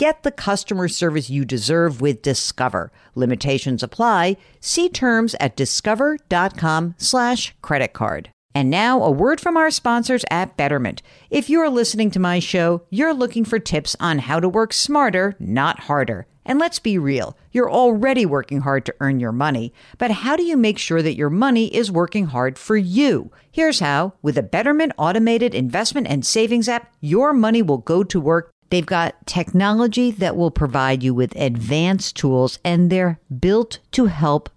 Get the customer service you deserve with Discover. Limitations apply. See terms at discover.com slash credit card. And now a word from our sponsors at Betterment. If you're listening to my show, you're looking for tips on how to work smarter, not harder. And let's be real, you're already working hard to earn your money, but how do you make sure that your money is working hard for you? Here's how. With a Betterment automated investment and savings app, your money will go to work They've got technology that will provide you with advanced tools, and they're built to help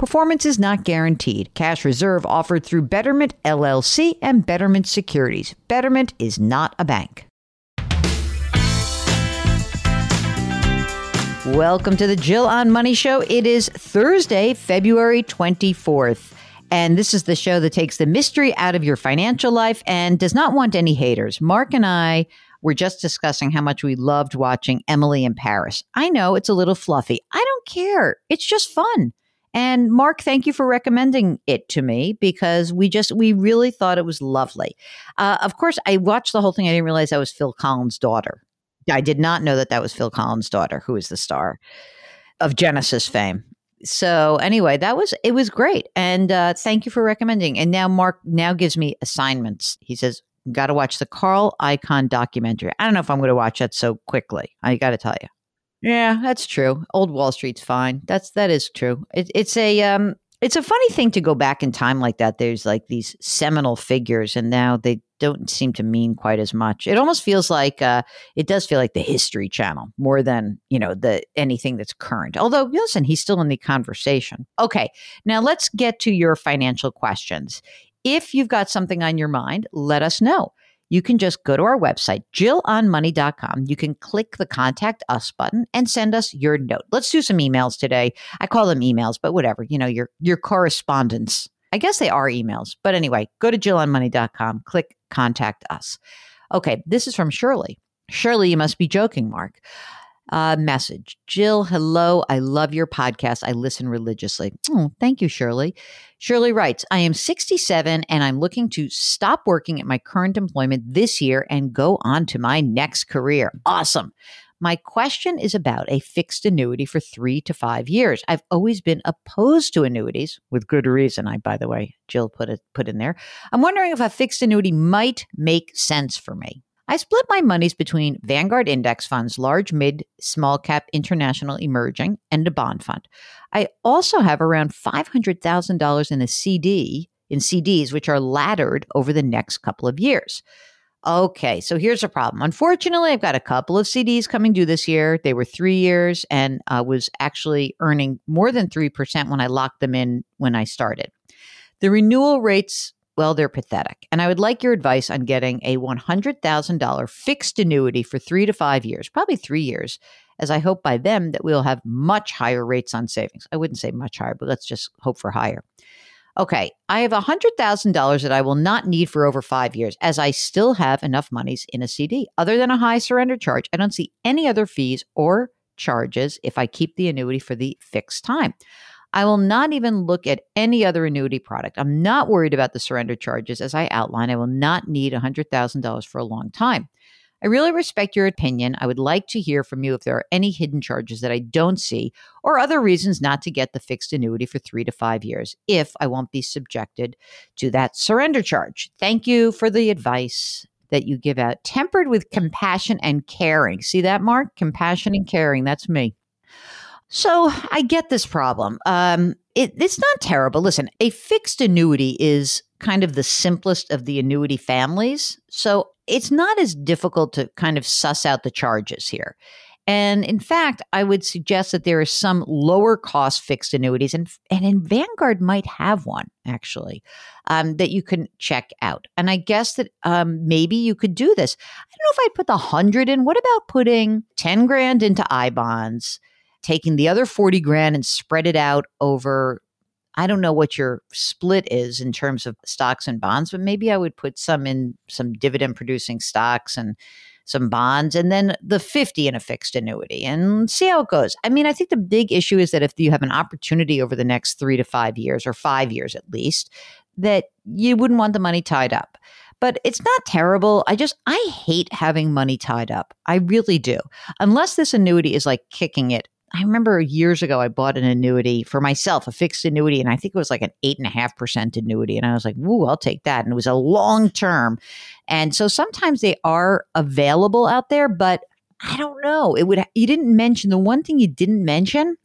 Performance is not guaranteed. Cash reserve offered through Betterment LLC and Betterment Securities. Betterment is not a bank. Welcome to the Jill on Money Show. It is Thursday, February 24th. And this is the show that takes the mystery out of your financial life and does not want any haters. Mark and I were just discussing how much we loved watching Emily in Paris. I know it's a little fluffy. I don't care. It's just fun. And Mark, thank you for recommending it to me because we just, we really thought it was lovely. Uh, of course, I watched the whole thing. I didn't realize that was Phil Collins' daughter. I did not know that that was Phil Collins' daughter, who is the star of Genesis fame. So anyway, that was it was great, and uh, thank you for recommending. And now Mark now gives me assignments. He says, "Got to watch the Carl Icahn documentary." I don't know if I'm going to watch that so quickly. I got to tell you. Yeah, that's true. Old Wall Street's fine. That's that is true. It, it's a um, it's a funny thing to go back in time like that. There's like these seminal figures, and now they don't seem to mean quite as much. It almost feels like uh, it does feel like the History Channel more than you know the anything that's current. Although, listen, he's still in the conversation. Okay, now let's get to your financial questions. If you've got something on your mind, let us know you can just go to our website, jillonmoney.com. You can click the contact us button and send us your note. Let's do some emails today. I call them emails, but whatever, you know, your your correspondence. I guess they are emails. But anyway, go to jillonmoney.com, click contact us. Okay, this is from Shirley. Shirley, you must be joking, Mark uh, message. Jill, hello. I love your podcast. I listen religiously. Oh, thank you, Shirley. Shirley writes I am 67 and I'm looking to stop working at my current employment this year and go on to my next career. Awesome. My question is about a fixed annuity for three to five years. I've always been opposed to annuities, with good reason. I, by the way, Jill put it put in there. I'm wondering if a fixed annuity might make sense for me. I split my monies between Vanguard index funds, large, mid, small cap, international, emerging, and a bond fund. I also have around $500,000 in a CD, in CDs, which are laddered over the next couple of years. Okay, so here's a problem. Unfortunately, I've got a couple of CDs coming due this year. They were three years and uh, was actually earning more than 3% when I locked them in when I started. The renewal rates well, they're pathetic. And I would like your advice on getting a $100,000 fixed annuity for three to five years, probably three years, as I hope by them that we'll have much higher rates on savings. I wouldn't say much higher, but let's just hope for higher. Okay, I have $100,000 that I will not need for over five years, as I still have enough monies in a CD. Other than a high surrender charge, I don't see any other fees or charges if I keep the annuity for the fixed time. I will not even look at any other annuity product. I'm not worried about the surrender charges. As I outline, I will not need $100,000 for a long time. I really respect your opinion. I would like to hear from you if there are any hidden charges that I don't see or other reasons not to get the fixed annuity for three to five years if I won't be subjected to that surrender charge. Thank you for the advice that you give out, tempered with compassion and caring. See that, Mark? Compassion and caring. That's me. So I get this problem. Um, it, it's not terrible. Listen, a fixed annuity is kind of the simplest of the annuity families. So it's not as difficult to kind of suss out the charges here. And in fact, I would suggest that there are some lower cost fixed annuities, and, and in Vanguard might have one actually um, that you can check out. And I guess that um, maybe you could do this. I don't know if I'd put the hundred in. What about putting ten grand into I bonds, taking the other forty grand and spread it out over I don't know what your split is in terms of stocks and bonds, but maybe I would put some in some dividend producing stocks and some bonds and then the 50 in a fixed annuity and see how it goes. I mean, I think the big issue is that if you have an opportunity over the next 3 to 5 years or 5 years at least that you wouldn't want the money tied up. But it's not terrible. I just I hate having money tied up. I really do. Unless this annuity is like kicking it I remember years ago I bought an annuity for myself, a fixed annuity, and I think it was like an eight and a half percent annuity. And I was like, "Ooh, I'll take that." And it was a long term. And so sometimes they are available out there, but I don't know. It would you didn't mention the one thing you didn't mention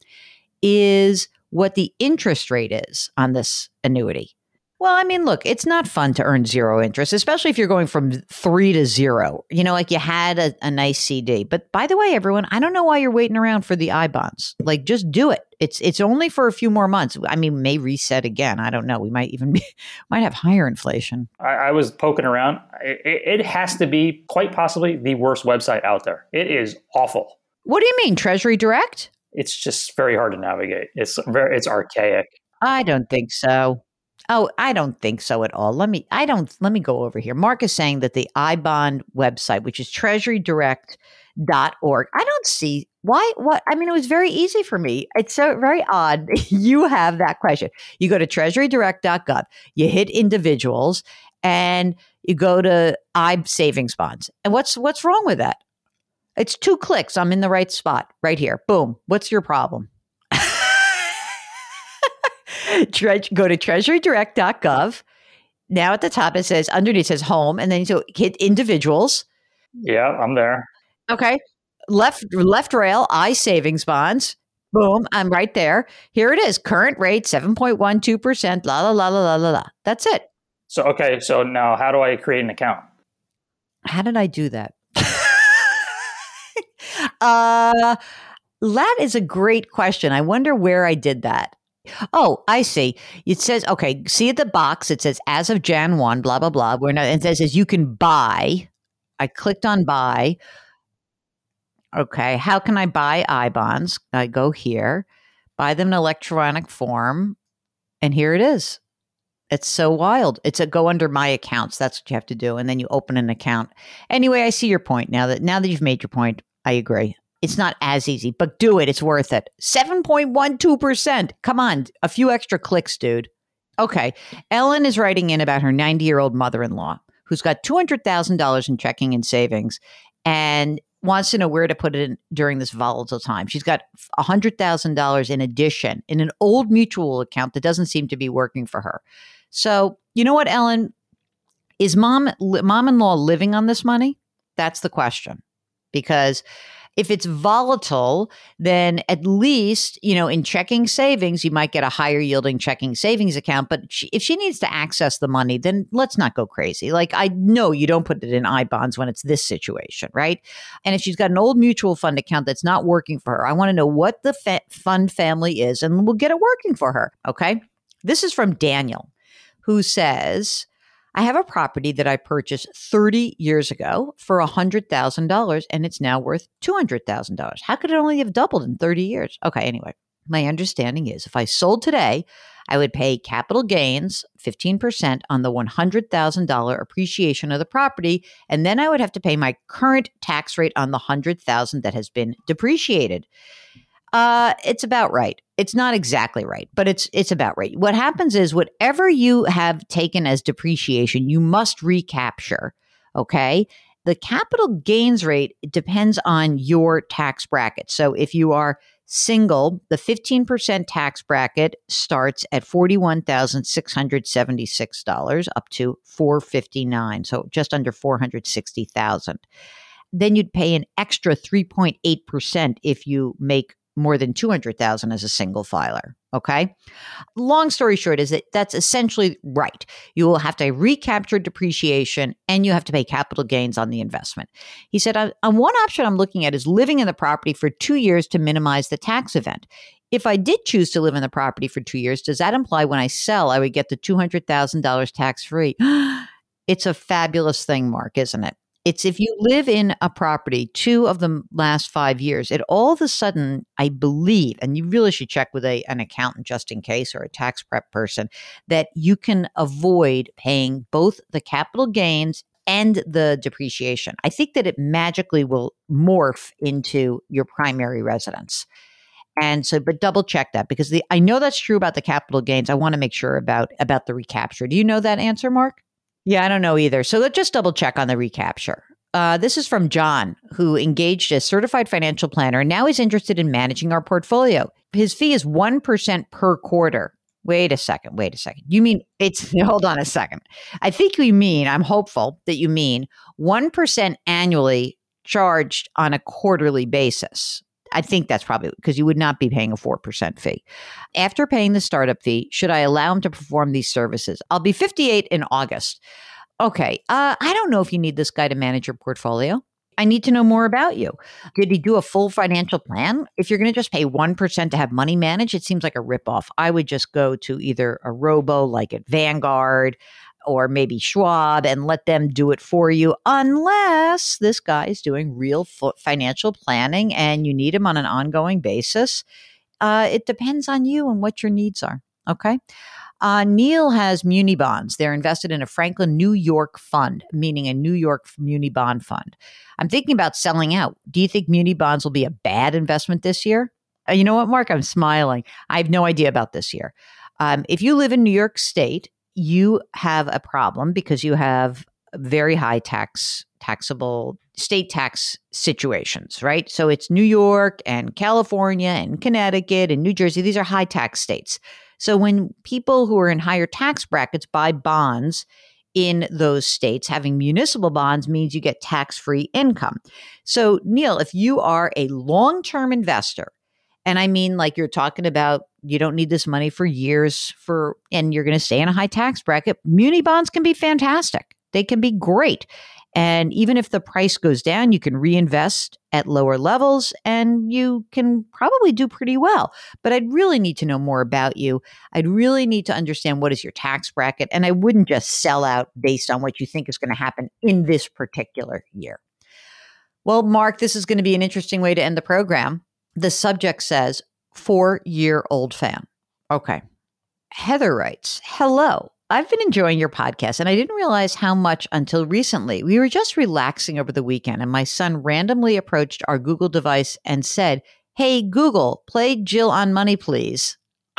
is what the interest rate is on this annuity. Well, I mean, look, it's not fun to earn zero interest, especially if you're going from three to zero. You know, like you had a, a, nice CD. But by the way, everyone, I don't know why you're waiting around for the I bonds. Like, just do it. It's it's only for a few more months. I mean, may reset again. I don't know. We might even be might have higher inflation. I, I was poking around. It, it has to be quite possibly the worst website out there. It is awful. What do you mean, Treasury Direct? It's just very hard to navigate. It's very it's archaic. I don't think so. Oh, I don't think so at all. Let me I don't let me go over here. Mark is saying that the iBond website, which is treasurydirect.org, I don't see why what I mean it was very easy for me. It's so very odd you have that question. You go to treasurydirect.gov, you hit individuals and you go to I savings bonds. And what's what's wrong with that? It's two clicks. I'm in the right spot right here. Boom. What's your problem? Tre- go to treasurydirect.gov. Now at the top it says underneath it says home, and then you hit individuals. Yeah, I'm there. Okay. Left left rail, I savings bonds. Boom, I'm right there. Here it is. Current rate 7.12%. La la la la la la la. That's it. So okay, so now how do I create an account? How did I do that? uh that is a great question. I wonder where I did that. Oh, I see. It says, okay, see at the box, it says as of Jan 1, blah, blah, blah. We're not, it says you can buy. I clicked on buy. Okay, how can I buy I bonds? I go here, buy them in electronic form, and here it is. It's so wild. It's a go under my accounts. That's what you have to do, and then you open an account. Anyway, I see your point now. That now that you've made your point, I agree. It's not as easy, but do it. It's worth it. 7.12%. Come on, a few extra clicks, dude. Okay. Ellen is writing in about her 90 year old mother in law who's got $200,000 in checking and savings and wants to know where to put it in during this volatile time. She's got $100,000 in addition in an old mutual account that doesn't seem to be working for her. So, you know what, Ellen? Is mom mom in law living on this money? That's the question. Because if it's volatile, then at least, you know, in checking savings, you might get a higher yielding checking savings account. But she, if she needs to access the money, then let's not go crazy. Like, I know you don't put it in I bonds when it's this situation, right? And if she's got an old mutual fund account that's not working for her, I want to know what the fa- fund family is and we'll get it working for her. Okay. This is from Daniel, who says, I have a property that I purchased 30 years ago for $100,000 and it's now worth $200,000. How could it only have doubled in 30 years? Okay, anyway, my understanding is if I sold today, I would pay capital gains 15% on the $100,000 appreciation of the property and then I would have to pay my current tax rate on the 100,000 that has been depreciated. Uh, it's about right. It's not exactly right, but it's it's about right. What happens is whatever you have taken as depreciation, you must recapture. Okay. The capital gains rate depends on your tax bracket. So if you are single, the 15% tax bracket starts at $41,676 up to 459, so just under 460,000. Then you'd pay an extra 3.8% if you make more than 200,000 as a single filer. Okay. Long story short is that that's essentially right. You will have to recapture depreciation and you have to pay capital gains on the investment. He said, on one option I'm looking at is living in the property for two years to minimize the tax event. If I did choose to live in the property for two years, does that imply when I sell, I would get the $200,000 tax free? it's a fabulous thing, Mark, isn't it? It's if you live in a property two of the last five years, it all of a sudden, I believe, and you really should check with a, an accountant just in case or a tax prep person, that you can avoid paying both the capital gains and the depreciation. I think that it magically will morph into your primary residence. And so, but double check that because the I know that's true about the capital gains. I want to make sure about about the recapture. Do you know that answer, Mark? Yeah, I don't know either. So let's just double check on the recapture. Uh, this is from John, who engaged a certified financial planner and now he's interested in managing our portfolio. His fee is 1% per quarter. Wait a second. Wait a second. You mean it's, hold on a second. I think you mean, I'm hopeful that you mean 1% annually charged on a quarterly basis. I think that's probably because you would not be paying a 4% fee. After paying the startup fee, should I allow him to perform these services? I'll be 58 in August. Okay, uh, I don't know if you need this guy to manage your portfolio. I need to know more about you. Did he do a full financial plan? If you're going to just pay 1% to have money managed, it seems like a ripoff. I would just go to either a robo like at Vanguard or maybe Schwab and let them do it for you, unless this guy is doing real financial planning and you need him on an ongoing basis. Uh, it depends on you and what your needs are. Okay. Uh, Neil has muni bonds. They're invested in a Franklin New York fund, meaning a New York muni bond fund. I'm thinking about selling out. Do you think muni bonds will be a bad investment this year? Uh, you know what, Mark? I'm smiling. I have no idea about this year. Um, if you live in New York State you have a problem because you have very high tax taxable state tax situations, right? So it's New York and California and Connecticut and New Jersey. These are high tax states. So when people who are in higher tax brackets buy bonds in those states, having municipal bonds means you get tax free income. So, Neil, if you are a long term investor, and I mean like you're talking about you don't need this money for years for and you're going to stay in a high tax bracket. Muni bonds can be fantastic. They can be great. And even if the price goes down you can reinvest at lower levels and you can probably do pretty well. But i'd really need to know more about you. I'd really need to understand what is your tax bracket and i wouldn't just sell out based on what you think is going to happen in this particular year. Well mark this is going to be an interesting way to end the program the subject says four year old fan. Okay. Heather writes, Hello. I've been enjoying your podcast and I didn't realize how much until recently. We were just relaxing over the weekend and my son randomly approached our Google device and said, Hey, Google, play Jill on Money, please.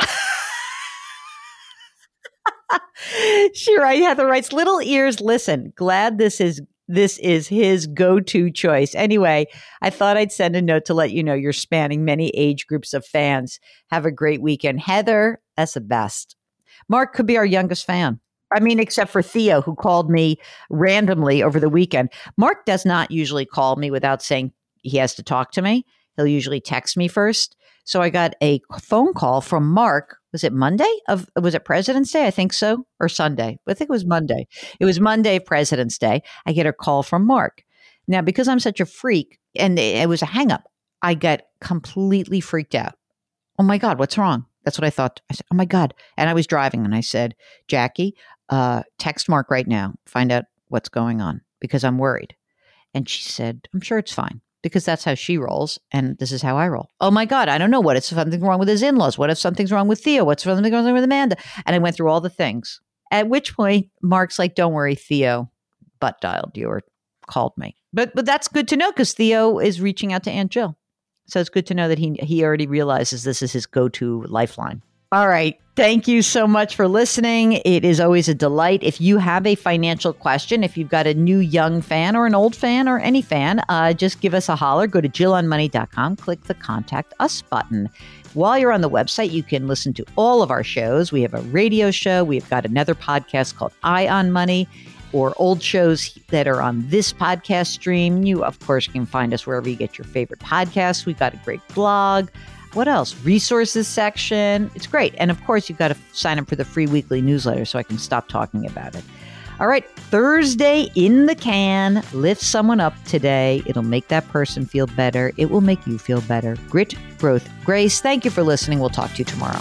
she right, Heather writes, Little ears listen. Glad this is this is his go to choice. Anyway, I thought I'd send a note to let you know you're spanning many age groups of fans. Have a great weekend. Heather, that's the best. Mark could be our youngest fan. I mean, except for Theo, who called me randomly over the weekend. Mark does not usually call me without saying he has to talk to me. He'll usually text me first. So I got a phone call from Mark. Was it Monday of was it President's Day? I think so, or Sunday. I think it was Monday. It was Monday, President's Day. I get a call from Mark. Now, because I'm such a freak, and it was a hangup, I got completely freaked out. Oh my God, what's wrong? That's what I thought. I said, Oh my God. And I was driving and I said, Jackie, uh, text Mark right now, find out what's going on because I'm worried. And she said, I'm sure it's fine because that's how she rolls and this is how I roll. Oh my God, I don't know what if something's wrong with his in laws? What if something's wrong with Theo? What's something wrong with Amanda? And I went through all the things. At which point, Mark's like, don't worry, Theo butt dialed you or called me. But but that's good to know because Theo is reaching out to Aunt Jill. So it's good to know that he he already realizes this is his go-to lifeline. All right. Thank you so much for listening. It is always a delight. If you have a financial question, if you've got a new young fan or an old fan or any fan, uh, just give us a holler. Go to jillonmoney.com, click the contact us button. While you're on the website, you can listen to all of our shows. We have a radio show, we've got another podcast called Eye on Money, or old shows that are on this podcast stream. You, of course, can find us wherever you get your favorite podcasts. We've got a great blog what else? Resources section. It's great. And of course, you've got to sign up for the free weekly newsletter so I can stop talking about it. All right, Thursday in the can. Lift someone up today. It'll make that person feel better. It will make you feel better. Grit, growth, grace. Thank you for listening. We'll talk to you tomorrow.